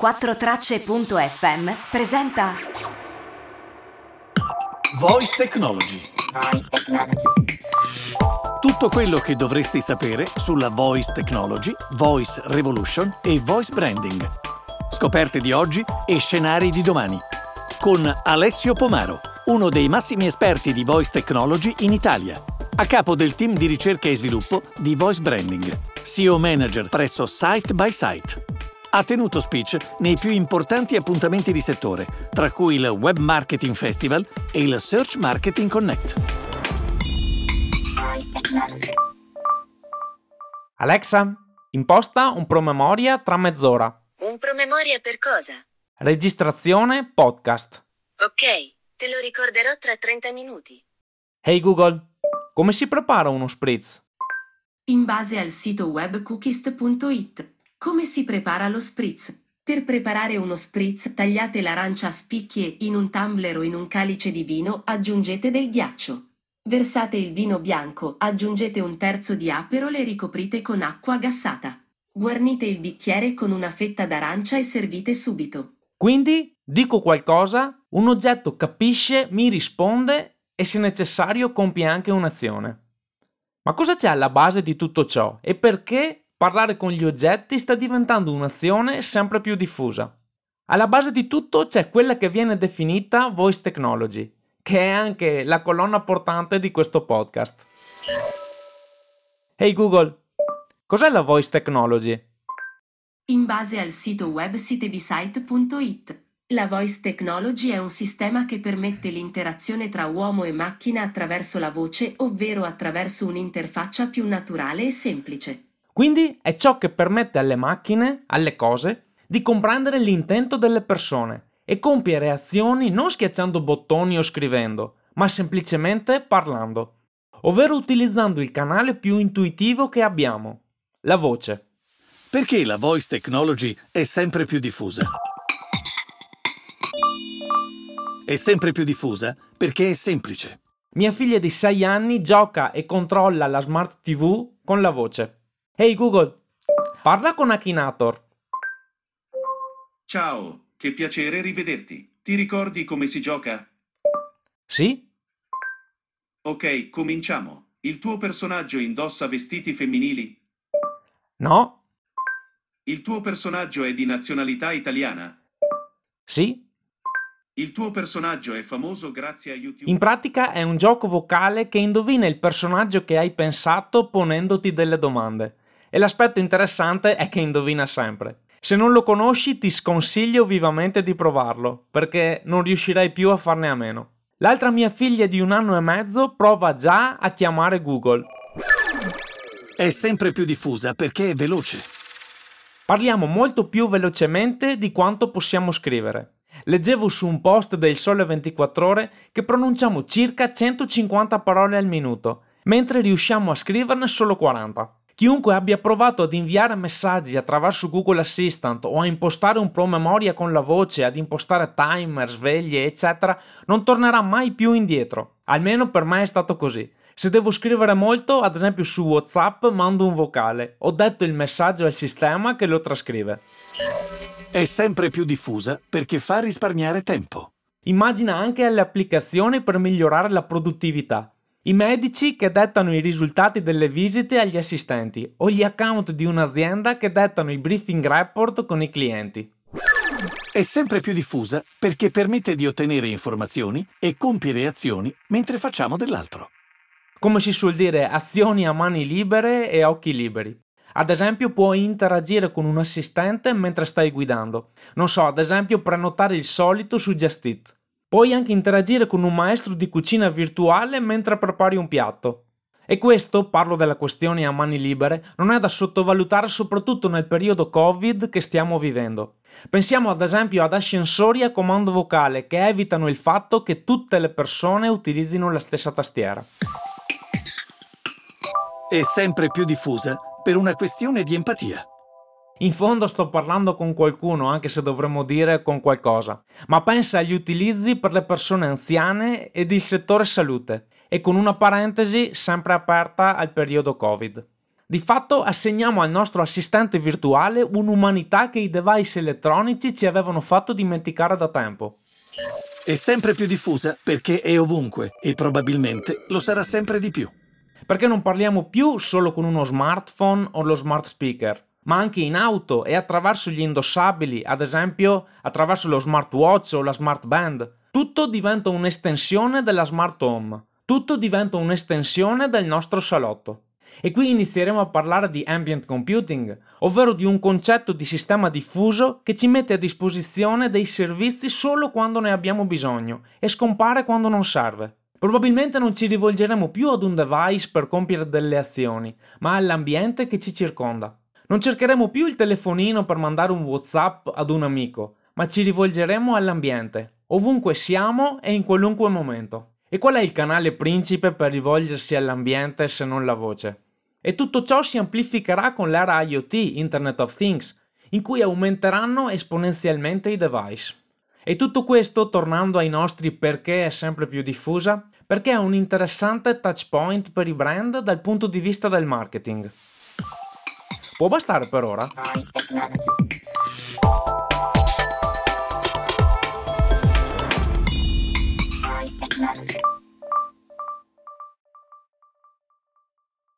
4Tracce.fm presenta Voice Technology. Voice Technology. Tutto quello che dovresti sapere sulla Voice Technology, Voice Revolution e Voice Branding. Scoperte di oggi e scenari di domani. Con Alessio Pomaro, uno dei massimi esperti di Voice Technology in Italia. A capo del team di ricerca e sviluppo di Voice Branding. CEO Manager presso Site by Site ha tenuto speech nei più importanti appuntamenti di settore, tra cui il Web Marketing Festival e il Search Marketing Connect. Alexa, imposta un promemoria tra mezz'ora. Un promemoria per cosa? Registrazione podcast. Ok, te lo ricorderò tra 30 minuti. Hey Google, come si prepara uno spritz? In base al sito web cookist.it. Come si prepara lo spritz? Per preparare uno spritz tagliate l'arancia a spicchi e in un tumbler o in un calice di vino aggiungete del ghiaccio. Versate il vino bianco, aggiungete un terzo di aperol e ricoprite con acqua gassata. Guarnite il bicchiere con una fetta d'arancia e servite subito. Quindi dico qualcosa, un oggetto capisce, mi risponde e se necessario compie anche un'azione. Ma cosa c'è alla base di tutto ciò e perché parlare con gli oggetti sta diventando un'azione sempre più diffusa? Alla base di tutto c'è quella che viene definita voice technology, che è anche la colonna portante di questo podcast. Hey Google, cos'è la voice technology? In base al sito web sitebisite.it. La Voice Technology è un sistema che permette l'interazione tra uomo e macchina attraverso la voce, ovvero attraverso un'interfaccia più naturale e semplice. Quindi è ciò che permette alle macchine, alle cose, di comprendere l'intento delle persone e compiere azioni non schiacciando bottoni o scrivendo, ma semplicemente parlando, ovvero utilizzando il canale più intuitivo che abbiamo, la voce. Perché la Voice Technology è sempre più diffusa? È sempre più diffusa perché è semplice. Mia figlia di 6 anni gioca e controlla la smart TV con la voce. Hey Google, parla con Akinator. Ciao, che piacere rivederti. Ti ricordi come si gioca? Sì? Ok, cominciamo. Il tuo personaggio indossa vestiti femminili? No? Il tuo personaggio è di nazionalità italiana? Sì? Il tuo personaggio è famoso grazie a YouTube? In pratica è un gioco vocale che indovina il personaggio che hai pensato ponendoti delle domande. E l'aspetto interessante è che indovina sempre. Se non lo conosci ti sconsiglio vivamente di provarlo, perché non riuscirai più a farne a meno. L'altra mia figlia di un anno e mezzo prova già a chiamare Google. È sempre più diffusa perché è veloce. Parliamo molto più velocemente di quanto possiamo scrivere. Leggevo su un post del Sole 24 ore che pronunciamo circa 150 parole al minuto, mentre riusciamo a scriverne solo 40. Chiunque abbia provato ad inviare messaggi attraverso Google Assistant o a impostare un promemoria con la voce, ad impostare timer, sveglie, eccetera, non tornerà mai più indietro. Almeno per me è stato così. Se devo scrivere molto, ad esempio su WhatsApp, mando un vocale. Ho detto il messaggio al sistema che lo trascrive. È sempre più diffusa perché fa risparmiare tempo. Immagina anche le applicazioni per migliorare la produttività. I medici che dettano i risultati delle visite agli assistenti o gli account di un'azienda che dettano i briefing report con i clienti. È sempre più diffusa perché permette di ottenere informazioni e compiere azioni mentre facciamo dell'altro. Come si suol dire, azioni a mani libere e occhi liberi. Ad esempio, puoi interagire con un assistente mentre stai guidando. Non so, ad esempio, prenotare il solito su Just Eat. Puoi anche interagire con un maestro di cucina virtuale mentre prepari un piatto. E questo, parlo della questione a mani libere, non è da sottovalutare soprattutto nel periodo Covid che stiamo vivendo. Pensiamo ad esempio ad ascensori a comando vocale che evitano il fatto che tutte le persone utilizzino la stessa tastiera. È sempre più diffusa per una questione di empatia. In fondo sto parlando con qualcuno, anche se dovremmo dire con qualcosa. Ma pensa agli utilizzi per le persone anziane ed il settore salute, e con una parentesi sempre aperta al periodo Covid. Di fatto assegniamo al nostro assistente virtuale un'umanità che i device elettronici ci avevano fatto dimenticare da tempo. È sempre più diffusa perché è ovunque e probabilmente lo sarà sempre di più. Perché non parliamo più solo con uno smartphone o lo smart speaker, ma anche in auto e attraverso gli indossabili, ad esempio attraverso lo smartwatch o la smart band. Tutto diventa un'estensione della smart home, tutto diventa un'estensione del nostro salotto. E qui inizieremo a parlare di ambient computing, ovvero di un concetto di sistema diffuso che ci mette a disposizione dei servizi solo quando ne abbiamo bisogno e scompare quando non serve. Probabilmente non ci rivolgeremo più ad un device per compiere delle azioni, ma all'ambiente che ci circonda. Non cercheremo più il telefonino per mandare un WhatsApp ad un amico, ma ci rivolgeremo all'ambiente, ovunque siamo e in qualunque momento. E qual è il canale principe per rivolgersi all'ambiente se non la voce? E tutto ciò si amplificherà con l'era IoT, Internet of Things, in cui aumenteranno esponenzialmente i device. E tutto questo, tornando ai nostri perché è sempre più diffusa, perché è un interessante touch point per i brand dal punto di vista del marketing. Può bastare per ora?